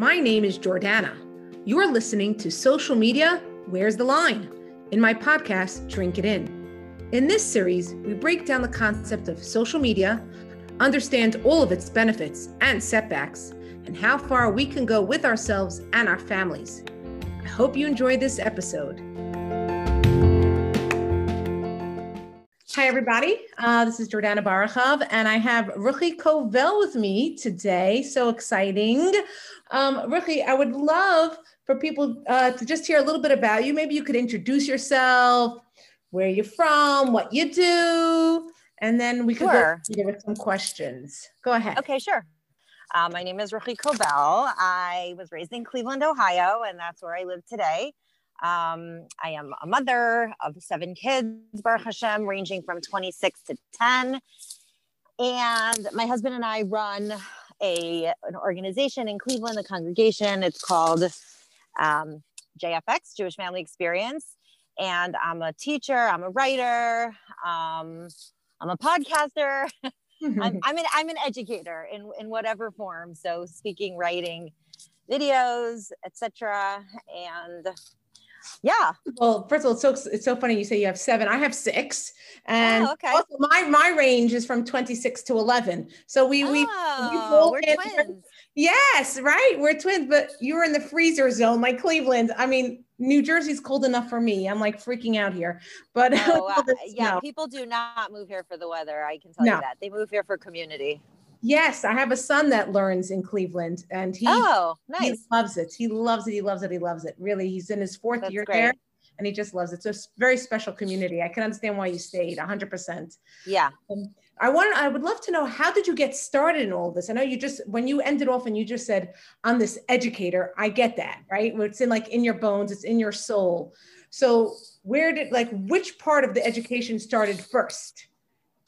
My name is Jordana. You're listening to Social Media Where's the Line? in my podcast, Drink It In. In this series, we break down the concept of social media, understand all of its benefits and setbacks, and how far we can go with ourselves and our families. I hope you enjoy this episode. Hi, everybody. Uh, this is Jordana Barakhov, and I have Ruchi Koval with me today. So exciting. Um, Ruchi, I would love for people uh, to just hear a little bit about you. Maybe you could introduce yourself, where you're from, what you do, and then we could sure. go with some questions. Go ahead. Okay, sure. Uh, my name is Ruchi Koval. I was raised in Cleveland, Ohio, and that's where I live today. Um, I am a mother of seven kids, Baruch Hashem, ranging from 26 to 10. And my husband and I run a, an organization in Cleveland, the congregation. It's called um, JFX, Jewish Family Experience. And I'm a teacher, I'm a writer, um, I'm a podcaster. I'm, I'm, an, I'm an educator in, in whatever form. So speaking, writing, videos, etc. And yeah. Well, first of all, it's so it's so funny you say you have seven. I have six, and oh, okay. also my my range is from twenty six to eleven. So we we, oh, we we're twins. Yes, right. We're twins, but you're in the freezer zone, like Cleveland. I mean, New Jersey's cold enough for me. I'm like freaking out here. But oh, uh, yeah, people do not move here for the weather. I can tell no. you that. They move here for community. Yes, I have a son that learns in Cleveland, and he oh nice he loves it. He loves it. He loves it. He loves it. Really, he's in his fourth That's year great. there, and he just loves it. So it's a very special community. I can understand why you stayed 100. percent Yeah. Um, I want. I would love to know how did you get started in all this? I know you just when you ended off and you just said I'm this educator. I get that, right? It's in like in your bones. It's in your soul. So where did like which part of the education started first?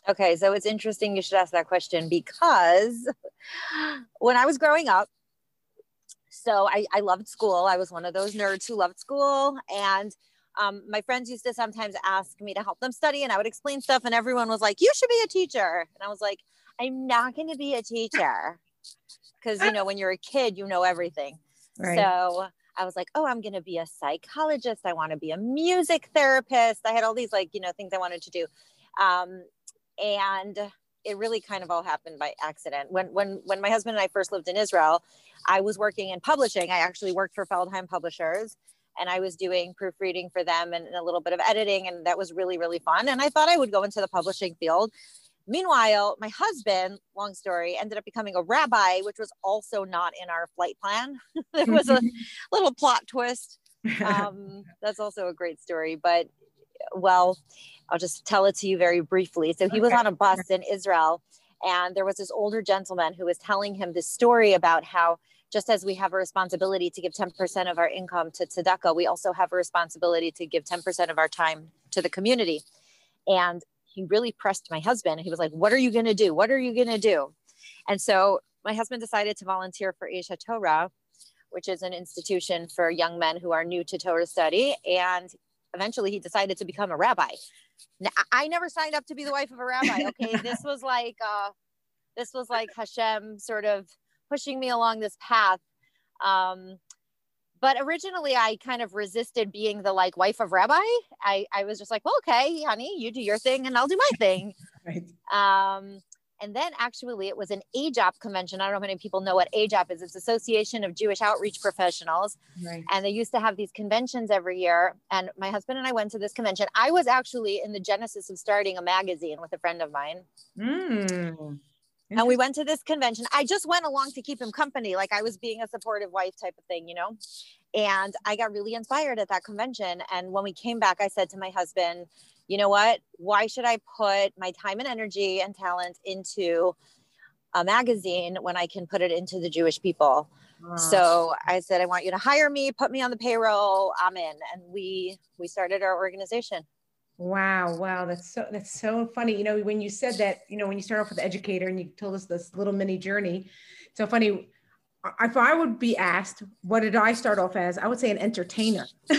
Okay, so it's interesting you should ask that question because when I was growing up, so I, I loved school. I was one of those nerds who loved school. And um, my friends used to sometimes ask me to help them study, and I would explain stuff, and everyone was like, You should be a teacher. And I was like, I'm not going to be a teacher. Because, you know, when you're a kid, you know everything. Right. So I was like, oh, I'm going to be a psychologist. I want to be a music therapist. I had all these like, you know, things I wanted to do. Um, and it really kind of all happened by accident. When when when my husband and I first lived in Israel, I was working in publishing. I actually worked for Feldheim Publishers and I was doing proofreading for them and, and a little bit of editing and that was really really fun and I thought I would go into the publishing field. Meanwhile, my husband, long story, ended up becoming a rabbi, which was also not in our flight plan. there was a little plot twist. Um, that's also a great story, but well, I'll just tell it to you very briefly. So he was on a bus in Israel, and there was this older gentleman who was telling him this story about how just as we have a responsibility to give 10% of our income to tzedakah, we also have a responsibility to give 10% of our time to the community. And he really pressed my husband. He was like, What are you going to do? What are you going to do? And so my husband decided to volunteer for Aish HaTorah, which is an institution for young men who are new to Torah study. And eventually he decided to become a rabbi. Now, I never signed up to be the wife of a rabbi. Okay, this was like uh, this was like Hashem sort of pushing me along this path. Um, but originally, I kind of resisted being the like wife of rabbi. I I was just like, well, okay, honey, you do your thing, and I'll do my thing. right. Um, and then actually, it was an AJOP convention. I don't know how many people know what AJOP is. It's Association of Jewish Outreach Professionals. Right. And they used to have these conventions every year. And my husband and I went to this convention. I was actually in the genesis of starting a magazine with a friend of mine. Mm. And we went to this convention. I just went along to keep him company, like I was being a supportive wife type of thing, you know? And I got really inspired at that convention. And when we came back, I said to my husband, you know what? Why should I put my time and energy and talent into a magazine when I can put it into the Jewish people? So I said, I want you to hire me, put me on the payroll. I'm in. And we we started our organization. Wow, wow, that's so that's so funny. You know, when you said that, you know, when you start off with the educator and you told us this little mini journey, so funny if I would be asked, what did I start off as? I would say an entertainer. you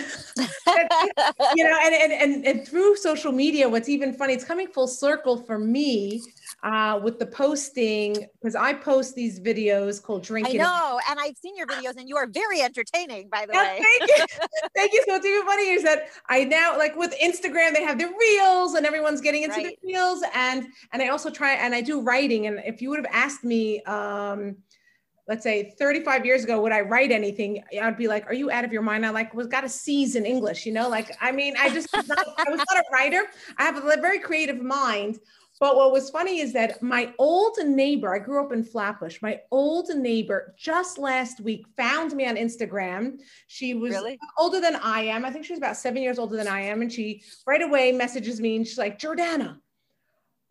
know, and, and, and, and through social media, what's even funny, it's coming full circle for me. uh, with the posting because I post these videos called drinking. I know, and I've seen your videos, and you are very entertaining, by the Yeah, way. thank you, thank you. So what's even funny is that I now like with Instagram they have the reels and everyone's getting into Right. the reels and and I also try and I do writing and if you would have asked me um let's say 35 years ago would I write anything I'd be like are you out of your mind I like was got a C's in English you know like I mean I just was not, I was not a writer I have a very creative mind but what was funny is that my old neighbor, I grew up in Flatbush, my old neighbor just last week found me on Instagram. She was Really? older than I am. I think she was about seven years older than I am. And she right away messages me and she's like, Jordana,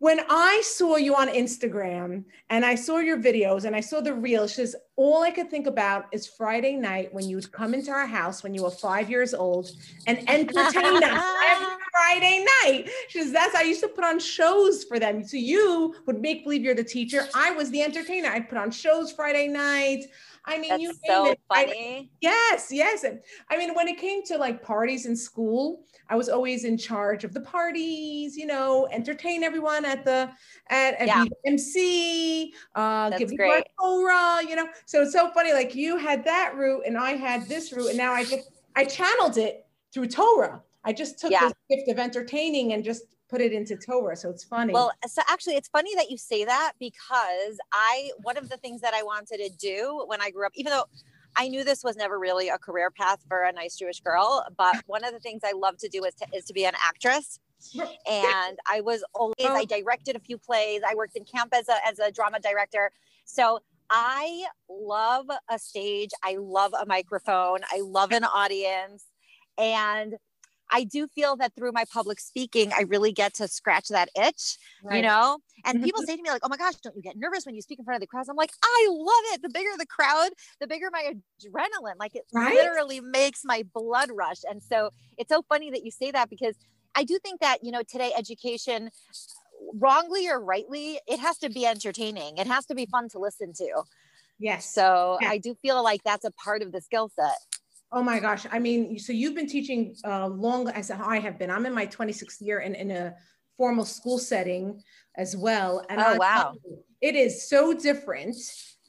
when I saw you on Instagram and I saw your videos and I saw the reels, she says, all I could think about is Friday night when you would come into our house when you were five years old and entertain us every Friday night. She says, that's, I used to put on shows for them. So you would make believe you're the teacher. I was the entertainer. I'd put on shows Friday night. I mean, you That's name so it. I- funny. Yes, yes. And I mean, when it came to like parties in school, I was always in charge of the parties, you know, entertain everyone at the at and Yeah. MC, uh, That's give you great. Torah, you know. So it's so funny, like you had that route and I had this route, and now I just I channeled it through Torah. I just took Yeah. this gift of entertaining and just put it into Torah. So it's funny. Well, so actually, it's funny that you say that because I, one of the things that I wanted to do when I grew up, even though I knew this was never really a career path for a nice Jewish girl, but one of the things I love to do is to, is to be an actress. And I was always, Oh. I directed a few plays. I worked in camp as a, as a drama director. So I love a stage. I love a microphone. I love an audience. And I do feel that through my public speaking, I really get to scratch that itch, you know? And Mhm. people say to me, like, oh my gosh, don't you get nervous when you speak in front of the crowds? I'm like, I love it. The bigger the crowd, the bigger my adrenaline. Like it Right? literally makes my blood rush. And so it's so funny that you say that because I do think that, you know, today education, wrongly or rightly, it has to be entertaining. It has to be fun to listen to. yes. So. I do feel like that's a part of the skill set. Oh my gosh. I mean, so you've been teaching uh, long as I have been. I'm in my 26th year in, in a formal school setting as well. And Oh, I- wow. It is so different.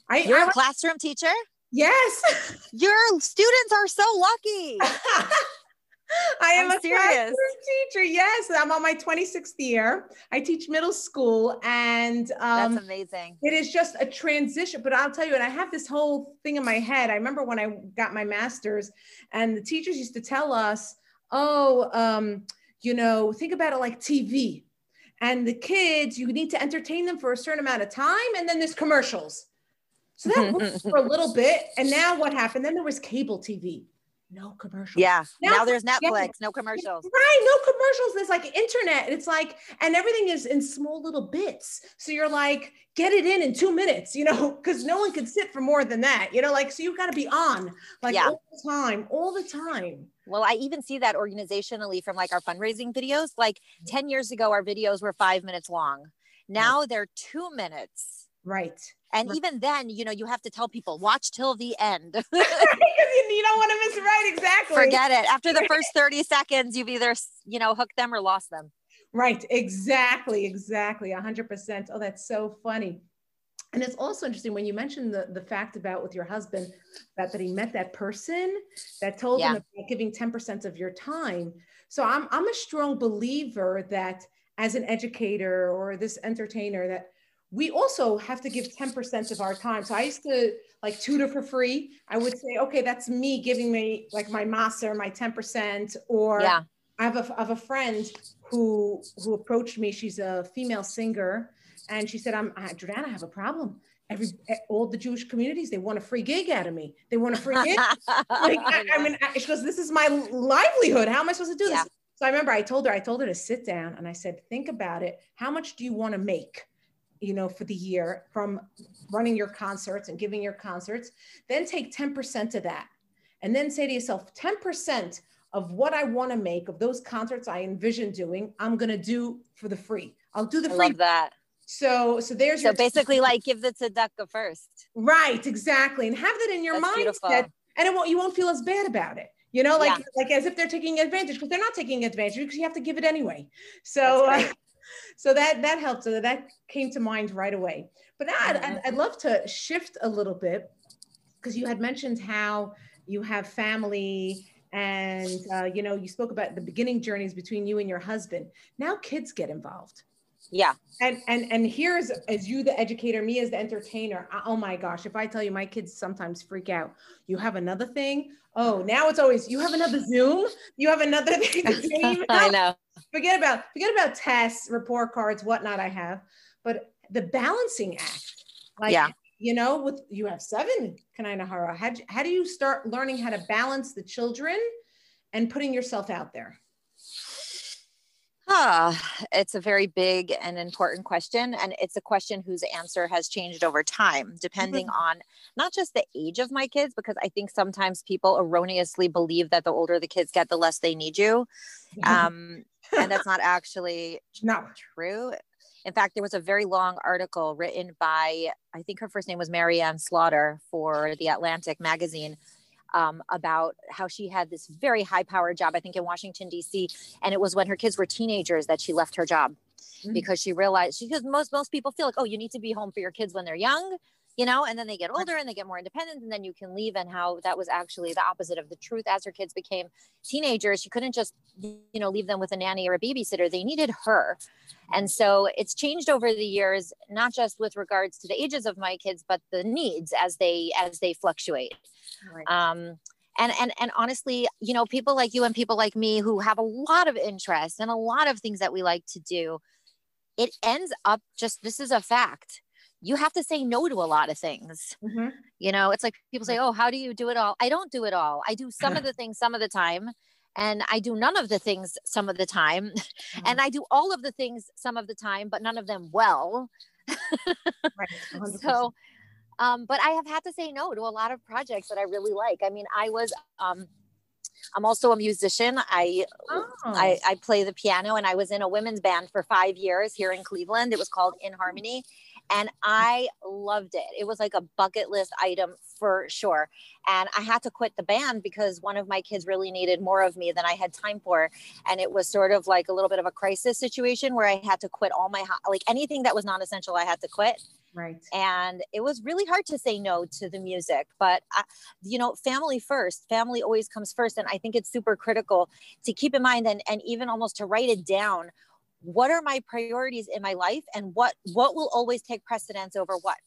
I, You're I a classroom teacher? yes. Your students are so lucky. I am I'm a serious. teacher. Yes. I'm on my 26th year. I teach middle school and um, That's amazing. it is just a transition but i'll tell you and i have this whole thing in my head i remember when i got my master's and the teachers used to tell us oh um, you know think about it like tv and the kids you need to entertain them for a certain amount of time and then there's commercials so that worked for a little bit and now what happened then there was cable tv no commercials Yeah. Now- Now, there's Netflix, no commercials. Right, no commercials. There's like internet. It's like, and everything is in small little bits. So you're like, get it in in two minutes, you know, because no one can sit for more than that, you know, like, so you've got to be on like Yeah. all the time, all the time. Well, I even see that organizationally from like our fundraising videos. Like mm-hmm. 10 years ago, our videos were five minutes long. Now they're two minutes. Right. And Right. even then, you know, you have to tell people watch till the end. Because you, you don't want to miss right. Exactly. Forget it. After the first 30 seconds, you've either, you know, hooked them or lost them. Right. Exactly. Exactly. A hundred percent. Oh, that's so funny. And it's also interesting when you mentioned the, the fact about with your husband that, that he met that person that told him about giving 10% of your time. So I'm, I'm a strong believer that as an educator or this entertainer that we also have to give 10% of our time. So I used to like tutor for free. I would say, okay, that's me giving me like my master, my 10%, or Yeah. I have a, I have a friend who who approached me. She's a female singer, and she said, "I'm I, Jordana. I have a problem. Every all the Jewish communities they want a free gig out of me. They want a free gig. like I, I mean, I, she goes, "This is my livelihood. How am I supposed to do Yeah. this?" So I remember I told her, I told her to sit down, and I said, "Think about it. How much do you want to make?" You know, for the year from running your concerts and giving your concerts, then take 10% of that. And then say to yourself, 10% of what I want to make of those concerts I envision doing, I'm going to do for the free. I'll do the I free. love that. So, so there's So your basically, like, give the tzedakah first. right, exactly. And have that in your That's beautiful. and it won't, you won't feel as bad about it. You know, like, Yeah. like as if they're taking advantage because they're not taking advantage because you have to give it anyway. So, uh. So that that helped. So that came to mind right away. But now I'd, I'd. I'd love to shift a little bit because you had mentioned how you have family and uh, you know you spoke about the beginning journeys between you and your husband. Now kids get involved. Yeah. And and and here's as you the educator, me as the entertainer. Oh my gosh, if I tell you my kids sometimes freak out. You have another thing. Oh, now it's always you have another Zoom. You have another thing to do. I know. forget about forget about tests, report cards, whatnot. I have, but the balancing act, like Yeah. you know, with you have seven Kanainahara. How how do you start learning how to balance the children and putting yourself out there? Ah, it's a very big and important question. And it's a question whose answer has changed over time, depending on not just the age of my kids, because I think sometimes people erroneously believe that the older the kids get, the less they need you. Um, and that's not actually no, true. In fact, there was a very long article written by, I think her first name was Marianne Slaughter for the Atlantic magazine um, about how she had this very high powered job, I think in Washington, D.C. And it was when her kids were teenagers that she left her job Mhm. because she realized, because most, most people feel like, oh, you need to be home for your kids when they're young, you know, and then they get older and they get more independent and then you can leave. And how that was actually the opposite of the truth. As her kids became teenagers, she couldn't just, you know, leave them with a nanny or a babysitter. They needed her. And so it's changed over the years, not just with regards to the ages of my kids, but the needs as they as they fluctuate. Right. Um, and and and honestly, you know, people like you and people like me who have a lot of interest and a lot of things that we like to do, it ends up just this is a fact. You have to say no to a lot of things. Mhm. You know, it's like people say, "Oh, how do you do it all?" I don't do it all. I do some of the things some of the time, and I do none of the things some of the time, and I do all of the things some of the time, but none of them well. Right. So, um, but I have had to say no to a lot of projects that I really like. I mean, I was, um, I'm also a musician. I, Oh. I, I play the piano and I was in a women's band for five years here in Cleveland. It was called In Harmony. And I loved it. It was like a bucket list item for sure. And I had to quit the band because one of my kids really needed more of me than I had time for. And it was sort of like a little bit of a crisis situation where I had to quit all my, like anything that was non essential, I had to quit right. and it was really hard to say no to the music but I, you know family first family always comes first and i think it's super critical to keep in mind and, and even almost to write it down what are my priorities in my life and what what will always take precedence over what?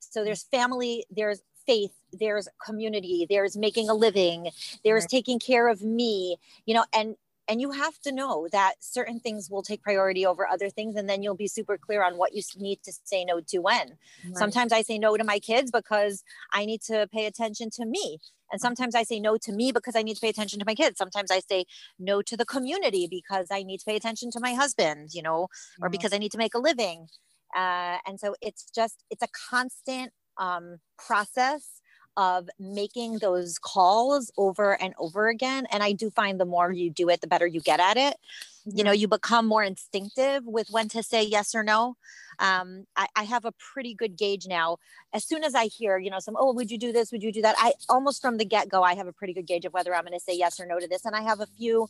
So there's family there's faith there's community there's making a living there's taking care of me you know and and you have to know that certain things will take priority over other things and then you'll be super clear on what you need to say no to when Right. Sometimes I say no to my kids because I need to pay attention to me. And sometimes I say no to me because I need to pay attention to my kids. Sometimes I say no to the community because I need to pay attention to my husband, you know, or because I need to make a living. Uh, and so it's just, it's a constant um, process of making those calls over and over again. And I do find the more you do it, the better you get at it. You know, you become more instinctive with when to say yes or no um, I, I have a pretty good gauge now. As soon as I hear, you know, some, oh, would you do this? Would you do that? I almost from the get go, I have a pretty good gauge of whether I'm going to say yes or no to this. And I have a few,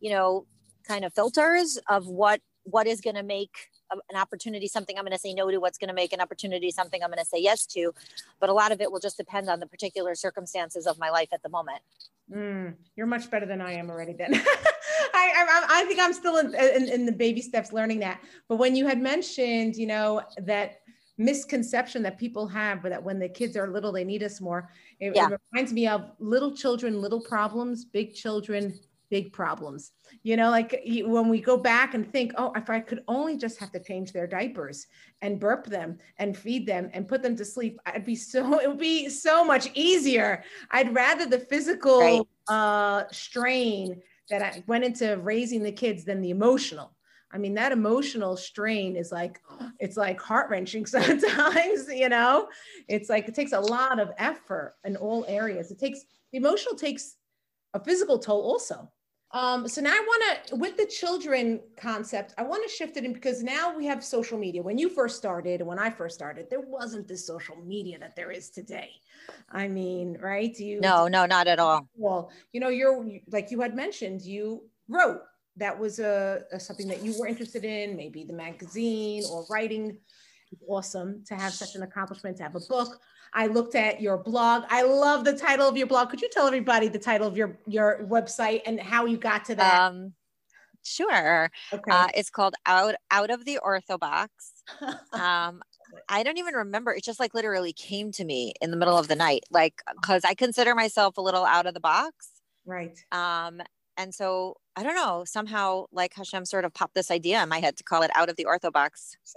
you know, kind of filters of what what is going to make an opportunity something I'm going to say no to, what's going to make an opportunity something I'm going to say yes to. But a lot of it will just depend on the particular circumstances of my life at the moment. Mm, you're much better than I am already. Then I, I, I think I'm still in, in in the baby steps learning that. But when you had mentioned, you know, that misconception that people have, that when the kids are little, they need us more. It, Yeah. it reminds me of little children, little problems, big children, big problems. You know, like when we go back and think, oh, if I could only just have to change their diapers and burp them and feed them and put them to sleep, I'd be so it would be so much easier. I'd rather the physical Right. uh, strain that I went into raising the kids than the emotional. I mean, that emotional strain is like, it's like heart wrenching sometimes, you know? It's like, it takes a lot of effort in all areas. It takes, the emotional takes a physical toll also. Um, so now I want to, with the children concept, I want to shift it in because now we have social media. When you first started, when I first started, there wasn't this social media that there is today. I mean, right? You No, no, not at all. well, you know, you're like you had mentioned, you wrote, that was a, a something that you were interested in, maybe the magazine or writing. Awesome to have such an accomplishment, to have a book. I looked at your blog. I love the title of your blog. Could you tell everybody the title of your your website and how you got to that? Um, sure. Okay. Uh, it's called Out Out of the Orthobox. um, I don't even remember. It just like literally came to me in the middle of the night, like because I consider myself a little out of the box. Right. Um, and so I don't know, somehow like Hashem sort of popped this idea in my head to call it out of the ortho box.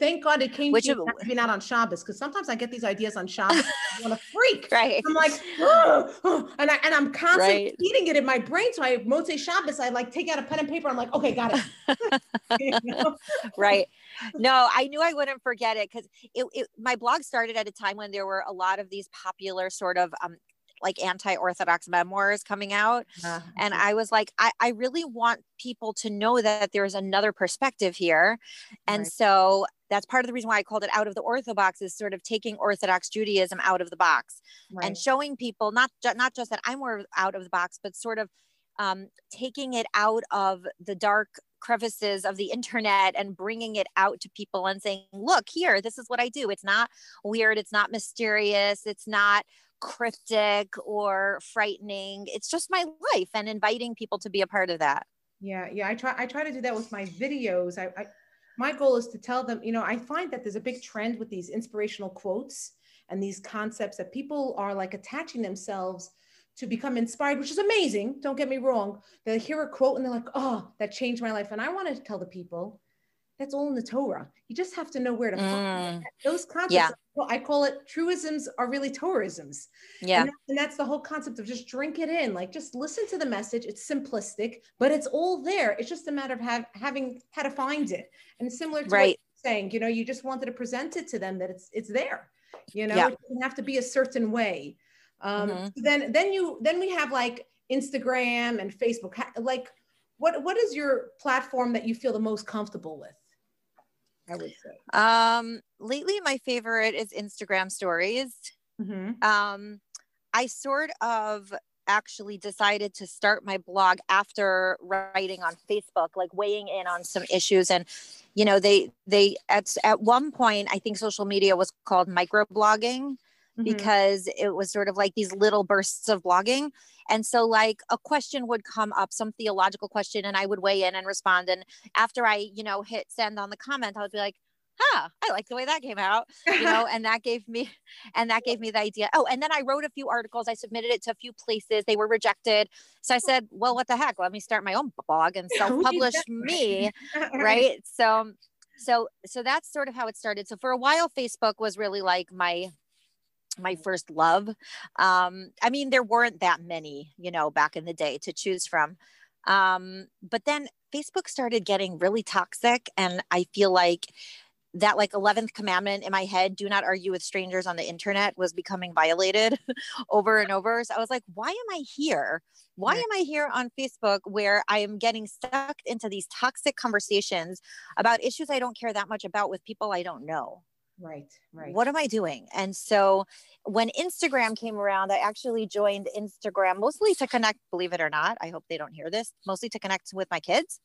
Thank God it came Which to you maybe not on Shabbos, because sometimes I get these ideas on Shabbos. I want to freak. Right. I'm like, oh, oh, and I and I'm constantly right. eating it in my brain. So I Motzei Shabbos, I like take out a pen and paper. I'm like, okay, got it. you know? Right. No, I knew I wouldn't forget it because it, it, my blog started at a time when there were a lot of these popular sort of um, like anti-orthobox memoirs coming out uh, and i was like I, I really want people to know that there's another perspective here and right. so that's part of the reason why i called it out of the orthodox is sort of taking orthodox judaism out of the box right. and showing people not ju- not just that i'm more out of the box but sort of um, taking it out of the dark crevices of the internet and bringing it out to people and saying, look, here, this is what I do. It's not weird. It's not mysterious. It's not cryptic or frightening. It's just my life and inviting people to be a part of that. Yeah, yeah. I try I try to do that with my videos. I, I my goal is to tell them, you know, I find that there's a big trend with these inspirational quotes and these concepts that people are like attaching themselves to become inspired, which is amazing. Don't get me wrong. They hear a quote and they're like, oh, that changed my life. And I want to tell the people that's all in the Torah. You just have to know where to find mm. those concepts. Yeah. Well, I call it truisms are really Torisms. Yeah. And, that, and, that's the whole concept of just drink it in. Like just listen to the message. It's simplistic, but it's all there. It's just a matter of have, having how to find it. And similar to right. saying, you know, you just wanted to present it to them that it's it's there. You know, yeah. it doesn't have to be a certain way. Um, mm-hmm. then then you then we have like Instagram and Facebook. Like what what is your platform that you feel the most comfortable with? I would say. Um, lately, my favorite is Instagram stories. Mm-hmm. Um, I sort of actually decided to start my blog after writing on Facebook, like weighing in on some issues. And, you know, they, they, at, at one point, I think social media was called microblogging mm-hmm. because it was sort of like these little bursts of blogging. And so, like, a question would come up, some theological question, and I would weigh in and respond. And after I, you know, hit send on the comment, I would be like, huh, I like the way that came out, you know, and that gave me, and that gave me the idea. Oh, and then I wrote a few articles. I submitted it to a few places. They were rejected. So I said, well, what the heck? Let me start my own blog and self-publish me. right. So, so, so that's sort of how it started. So for a while, Facebook was really like my, my first love. Um, I mean, there weren't that many, you know, back in the day to choose from. Um, but then Facebook started getting really toxic. And I feel like that like 11th commandment in my head do not argue with strangers on the internet was becoming violated over and over so i was like why am i here why am i here on facebook where i am getting stuck into these toxic conversations about issues i don't care that much about with people i don't know Right, right. What am I doing? And so when Instagram came around, I actually joined Instagram mostly to connect, believe it or not. I hope they don't hear this, mostly to connect with my kids.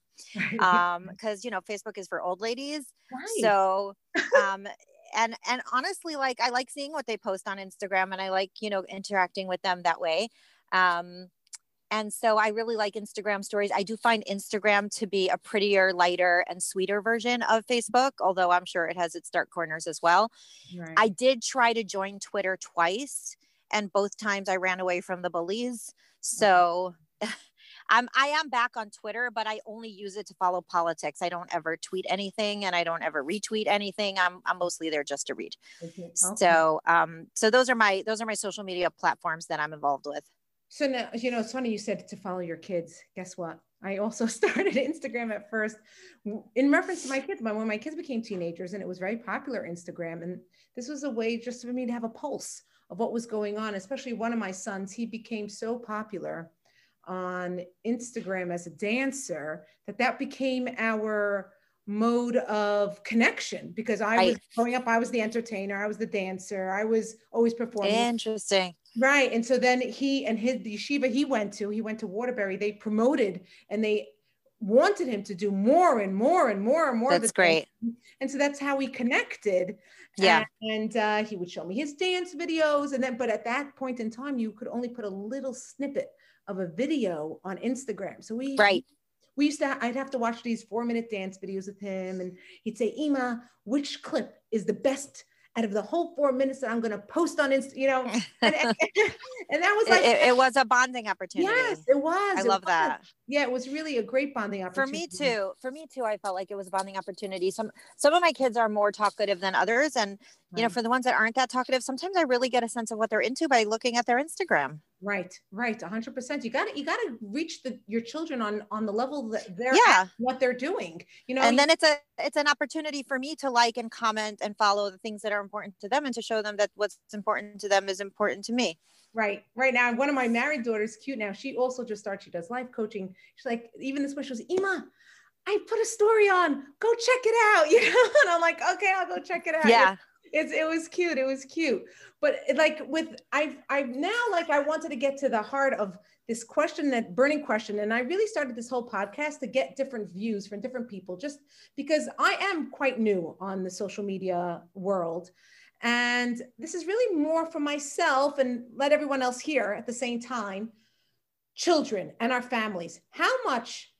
um, because you know, Facebook is for old ladies. Right. So um and and honestly, like I like seeing what they post on Instagram and I like, you know, interacting with them that way. Um and so I really like Instagram stories. I do find Instagram to be a prettier, lighter, and sweeter version of Facebook, although I'm sure it has its dark corners as well. Right. I did try to join Twitter twice, and both times I ran away from the bullies. So I'm I am back on Twitter, but I only use it to follow politics. I don't ever tweet anything and I don't ever retweet anything. I'm I'm mostly there just to read. Okay. So um so those are my those are my social media platforms that I'm involved with. So now, you know, it's funny you said to follow your kids. Guess what? I also started Instagram at first in reference to my kids. But when my kids became teenagers, and it was very popular Instagram, and this was a way just for me to have a pulse of what was going on. Especially one of my sons, he became so popular on Instagram as a dancer that that became our mode of connection because I was growing up, I was the entertainer, I was the dancer, I was always performing. Interesting. Right. And so then he and his the yeshiva he went to, he went to Waterbury, they promoted and they wanted him to do more and more and more and more. That's great. And so that's how we connected. Yeah. And, and uh, he would show me his dance videos. And then, but at that point in time, you could only put a little snippet of a video on Instagram. So we, right. We used to, I'd have to watch these four minute dance videos with him. And he'd say, Ima, which clip is the best out of the whole four minutes that I'm going to post on Insta, you know, and, and, and, that was like, it, it, was a bonding opportunity. Yes, it was. I it love was. that. Yeah, it was really a great bonding opportunity. For me too. For me too, I felt like it was a bonding opportunity. Some, some of my kids are more talkative than others. And, you know, for the ones that aren't that talkative, sometimes I really get a sense of what they're into by looking at their Instagram. Right, right, hundred percent. You got to you got to reach the your children on on the level that they're yeah. what they're doing. You know, and then it's a it's an opportunity for me to like and comment and follow the things that are important to them and to show them that what's important to them is important to me. Right, right now, one of my married daughters, cute now. She also just started. She does life coaching. She's like, even this one, she was, Ima, I put a story on. Go check it out. You know, and I'm like, okay, I'll go check it out. Yeah it's it was cute it was cute. But like with i've i've now like i wanted to get to the heart of this question that burning question and i really started this whole podcast to get different views from different people just because i am quite new on the social media world and this is really more for myself and let everyone else hear at the same time. Children and our families how much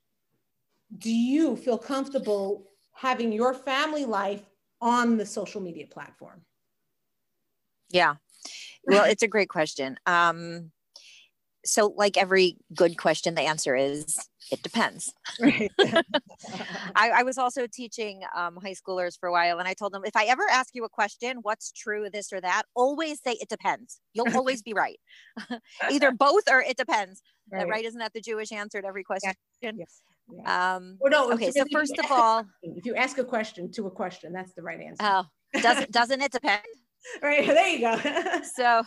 do you feel comfortable having your family life on the social media platform? Yeah. Well, it's a great question. Um, so, like every good question, the answer is it depends. Right. I, I, was also teaching um, high schoolers for a while, and I told them if I ever ask you a question, what's true, this or that, always say it depends. You'll always be right. Either both or it depends. Right. That right isn't that the Jewish answer to every question? Yes. Yeah. Um, well, no, okay. So first of all, if you ask a question to a question, that's the right answer. Oh, doesn't doesn't it depend? right there you go. so,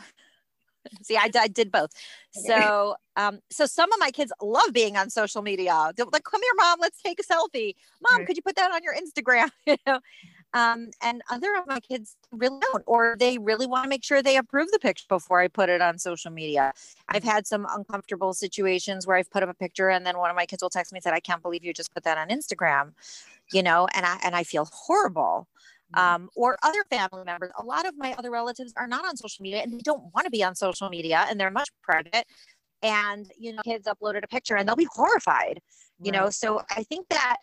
see, I, I did both. So, um, so some of my kids love being on social media. They're like, come here, mom, let's take a selfie. Mom, right. could you put that on your Instagram? you know, um, and other of my kids really don't, or they really want to make sure they approve the picture before I put it on social media. I've had some uncomfortable situations where I've put up a picture and then one of my kids will text me and said, I can't believe you just put that on Instagram, you know, and I, and I feel horrible. Mm-hmm. Um, or other family members. A lot of my other relatives are not on social media and they don't want to be on social media and they're much private. And, you know, kids uploaded a picture and they'll be horrified, you right. know. So I think that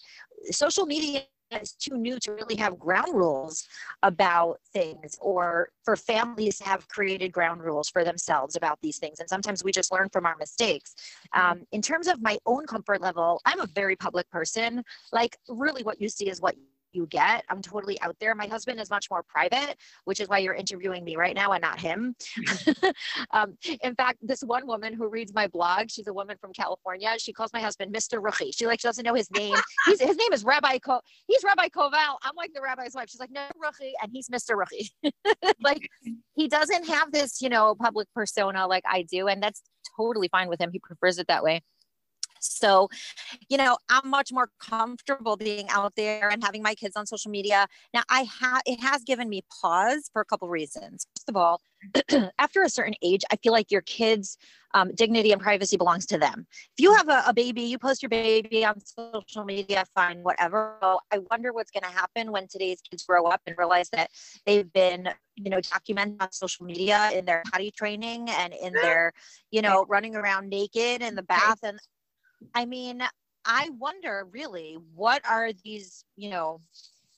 social media is too new to really have ground rules about things or for families to have created ground rules for themselves about these things. And sometimes we just learn from our mistakes. Um, in terms of my own comfort level i'm a very public person. Like really what you see is what you get. I'm totally out there. My husband is much more private, which is why you're interviewing me right now and not him. um, in fact, this one woman who reads my blog, she's a woman from California. She calls my husband Mr. Ruchi. She like she doesn't know his name. He's, his name is Rabbi Ko. He's Rabbi Koval. I'm like the rabbi's wife. She's like no Ruchi, and he's Mr. Ruchi. like he doesn't have this, you know, public persona like I do, and that's totally fine with him. He prefers it that way. So, you know, I'm much more comfortable being out there and having my kids on social media. Now, I have it has given me pause for a couple reasons. First of all, after a certain age, I feel like your kids' um, dignity and privacy belongs to them. If you have a, a, baby, you post your baby on social media, fine, whatever. I wonder what's going to happen when today's kids grow up and realize that they've been, you know, documented on social media in their potty training and in their, you know, running around naked in the bath and I mean, I wonder really what are these, you know,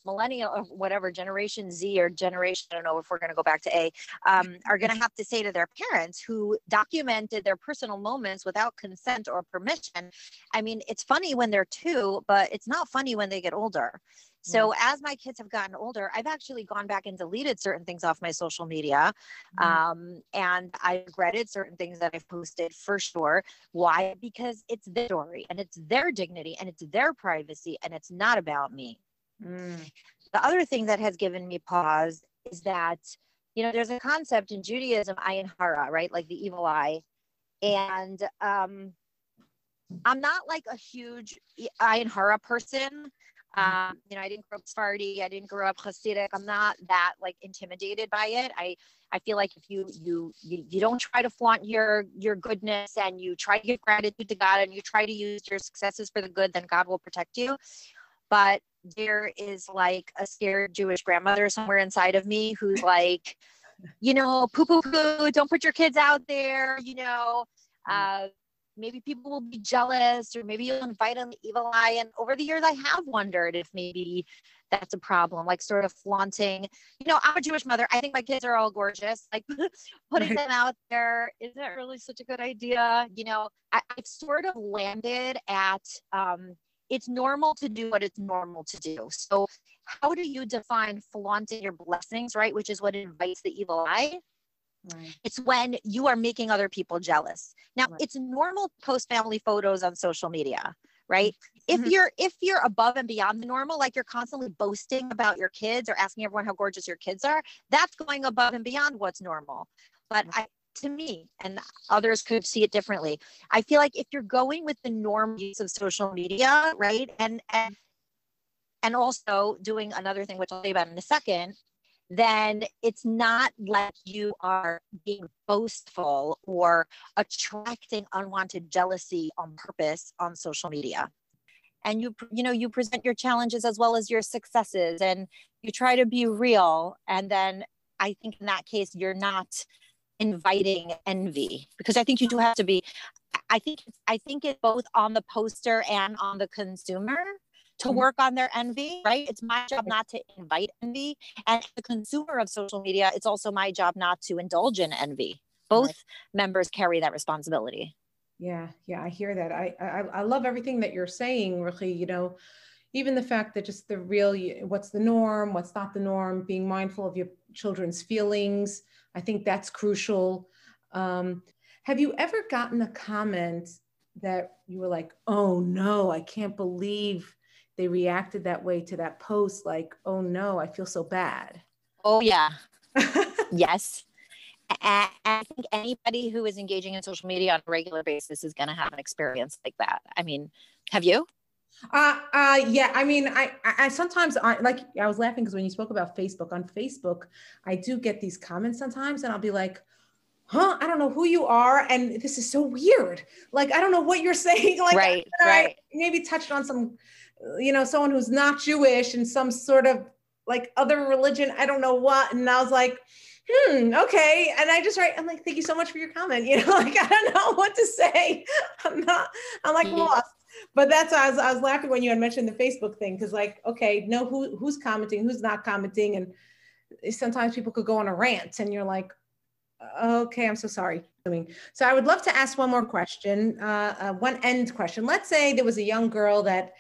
millennial or whatever generation Z or generation, I don't know if we're going to go back to A, um, are going to have to say to their parents who documented their personal moments without consent or permission. I mean, it's funny when they're two, but it's not funny when they get older. So as my kids have gotten older, I've actually gone back and deleted certain things off my social media. Mm-hmm. Um, and I regretted certain things that I've posted for sure. Why? Because it's their story and it's their dignity and it's their privacy and it's not about me. Mm. The other thing that has given me pause is that, you know, there's a concept in Judaism, ayin hara, right? Like the evil eye. And um, I'm not like a huge ayin hara person Um, you know, I didn't grow up Sephardi. I didn't grow up Hasidic. I'm not that like intimidated by it. I I feel like if you you you, you don't try to flaunt your your goodness and you try to give gratitude to God and you try to use your successes for the good, then God will protect you. But there is like a scared Jewish grandmother somewhere inside of me who's like, you know, poo poo poo, don't put your kids out there, you know. Mm. Uh, maybe people will be jealous or maybe you'll invite an evil eye. And over the years i have wondered if maybe that's a problem like sort of flaunting. You know i'm a jewish mother. I think my kids are all gorgeous. Like putting right. them out there isn't really such a good idea? You know I, have sort of landed at um, it's normal to do what it's normal to do. So how do you define flaunting your blessings right? Which is what invites the evil eye Right. It's when you are making other people jealous. Now, right. it's normal post family photos on social media, right? Mm-hmm. If you're if you're above and beyond the normal, like you're constantly boasting about your kids or asking everyone how gorgeous your kids are, that's going above and beyond what's normal. But I to me and others could see it differently. I feel like if you're going with the norm use of social media, right? And and and also doing another thing which I'll say about in a second then it's not like you are being boastful or attracting unwanted jealousy on purpose on social media. And you you know you present your challenges as well as your successes and you try to be real. And then i think in that case you're not inviting envy because i think you do have to be i think i think it's both on the poster and on the consumer to mm-hmm. work on their envy, right? It's my job not to invite envy. And the consumer of social media, it's also my job not to indulge in envy. Both right. members carry that responsibility. Yeah, yeah, I hear that. I, I I love everything that you're saying, really. You know, even the fact that just the real, what's the norm, what's not the norm, being mindful of your children's feelings. I think that's crucial. Um, have you ever gotten a comment that you were like, oh no, I can't believe they reacted that way to that post like oh no i feel so bad oh yeah yes and i think anybody who is engaging in social media on a regular basis is going to have an experience like that i mean have you uh, uh, yeah. I mean, I, I sometimes I like I was laughing because when you spoke about Facebook on Facebook, I do get these comments sometimes, and I'll be like, "Huh? I don't know who you are, and this is so weird. Like, I don't know what you're saying. Like, right, right. I maybe touched on some you know, someone who's not Jewish and some sort of like other religion, I don't know what. And I was like, hmm, okay. And I just write, I'm like, thank you so much for your comment. You know, like I don't know what to say. I'm not, I'm like lost. But that's I was, I was laughing when you had mentioned the Facebook thing because, like, okay, know who who's commenting, who's not commenting, and sometimes people could go on a rant, and you're like, okay, I'm so sorry. So I would love to ask one more question, uh, uh, one end question. Let's say there was a young girl that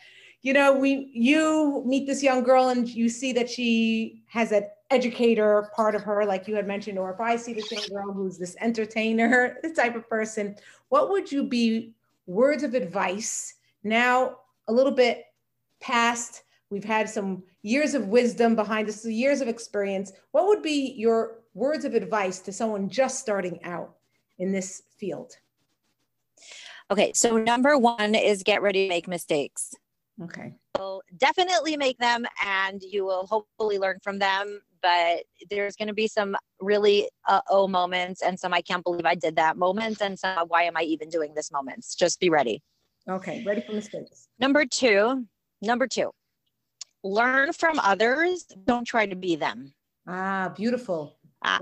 you know, we you meet this young girl and you see that she has an educator part of her, like you had mentioned, or if I see this young girl who's this entertainer, this type of person, what would you be words of advice now a little bit past? We've had some years of wisdom behind us, years of experience. What would be your words of advice to someone just starting out in this field? Okay, so number one is get ready to make mistakes. Okay. So definitely make them and you will hopefully learn from them. But there's going to be some really uh oh moments and some I can't believe I did that moments and some why am I even doing this moments. Just be ready. Okay. Ready for mistakes. Number two, number two, learn from others. Don't try to be them. Ah, beautiful. Uh,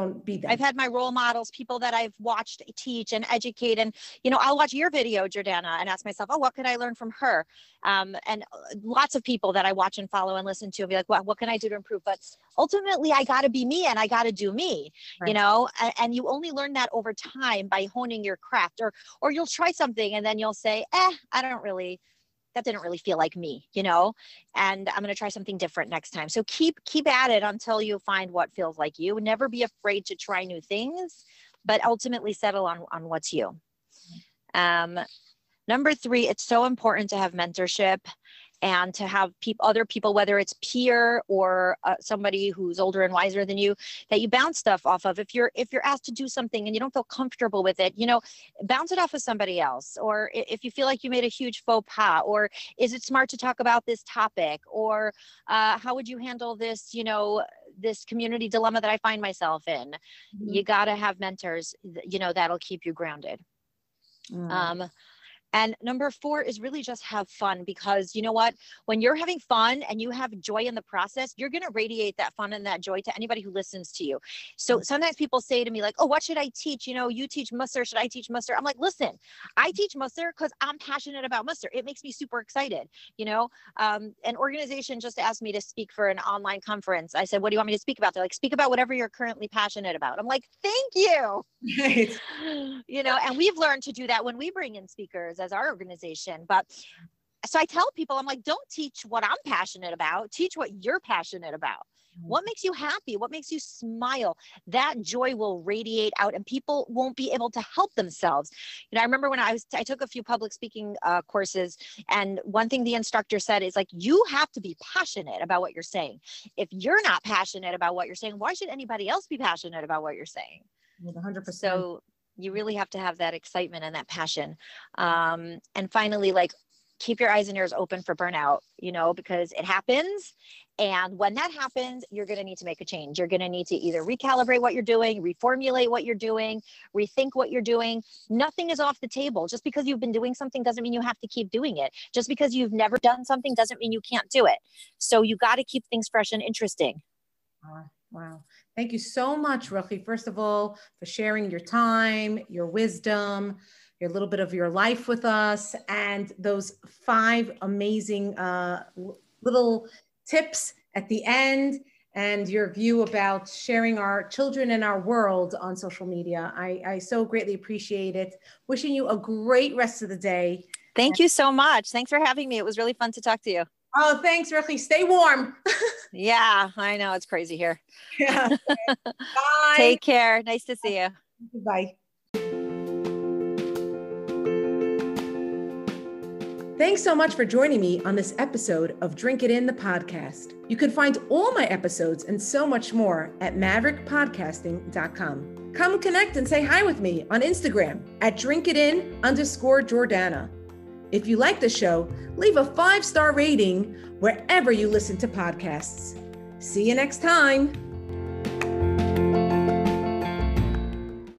don't be I've had my role models, people that I've watched teach and educate. And, you know, I'll watch your video, Jordana, and ask myself, oh, what could I learn from her? Um, and uh, lots of people that I watch and follow and listen to and be like, well, what can I do to improve? But ultimately, I got to be me and I got to do me, right. you know, and, and you only learn that over time by honing your craft or, or you'll try something and then you'll say, eh, I don't really that didn't really feel like me you know? And i'm going to try something different next time. So keep keep at it until you find what feels like you. Never be afraid to try new things but ultimately settle on on what's you. Um number three it's so important to have mentorship and to have people other people whether it's peer or uh, somebody who's older and wiser than you that you bounce stuff off of. If you're if you're asked to do something and you don't feel comfortable with it you know bounce it off of somebody else. Or if you feel like you made a huge faux pas or is it smart to talk about this topic? Or uh, how would you handle this you know this community dilemma that i find myself in? Mm-hmm. you got to have mentors you know that'll keep you grounded. Mm. um and number four is really just have fun because you know what? When you're having fun and you have joy in the process, you're going to radiate that fun and that joy to anybody who listens to you. So mm. sometimes people say to me, like, oh, what should I teach? You know, you teach Musser. Should I teach Musser? I'm like, listen, I teach Musser because I'm passionate about Musser. It makes me super excited. You know, um, an organization just asked me to speak for an online conference. I said, what do you want me to speak about? They're like, speak about whatever you're currently passionate about. I'm like, thank you. Right. You know, and we've learned to do that when we bring in speakers as our organization. But so I tell people, I'm like, don't teach what I'm passionate about, teach what you're passionate about. What makes you happy? What makes you smile? That joy will radiate out and people won't be able to help themselves. You know, I remember when I was, I took a few public speaking uh, courses and one thing the instructor said is like, you have to be passionate about what you're saying. If you're not passionate about what you're saying, why should anybody else be passionate about what you're saying? 100%. So you really have to have that excitement and that passion. Um, and finally like keep your eyes and ears open for burnout you know because it happens. And when that happens you're going to need to make a change. You're going to need to either recalibrate what you're doing reformulate what you're doing rethink what you're doing. Nothing is off the table. Just because you've been doing something doesn't mean you have to keep doing it. Just because you've never done something doesn't mean you can't do it. So you got to keep things fresh and interesting. Wow Thank you so much, Ruchi, first of all, for sharing your time, your wisdom, your little bit of your life with us, and those five amazing uh, little tips at the end and your view about sharing our children and our world on social media. I, I so greatly appreciate it. Wishing you a great rest of the day. Thank you so much. Thanks for having me. It was really fun to talk to you. Oh, thanks, Ricky. Stay warm. yeah, I know. It's crazy here. Yeah. Bye. Take care. Nice to see you. Bye. Thanks so much for joining me on this episode of Drink It In the podcast. You can find all my episodes and so much more at maverickpodcasting.com. Come connect and say hi with me on Instagram at drinkitin underscore Jordana. If you like the show, leave a five star rating wherever you listen to podcasts. See you next time.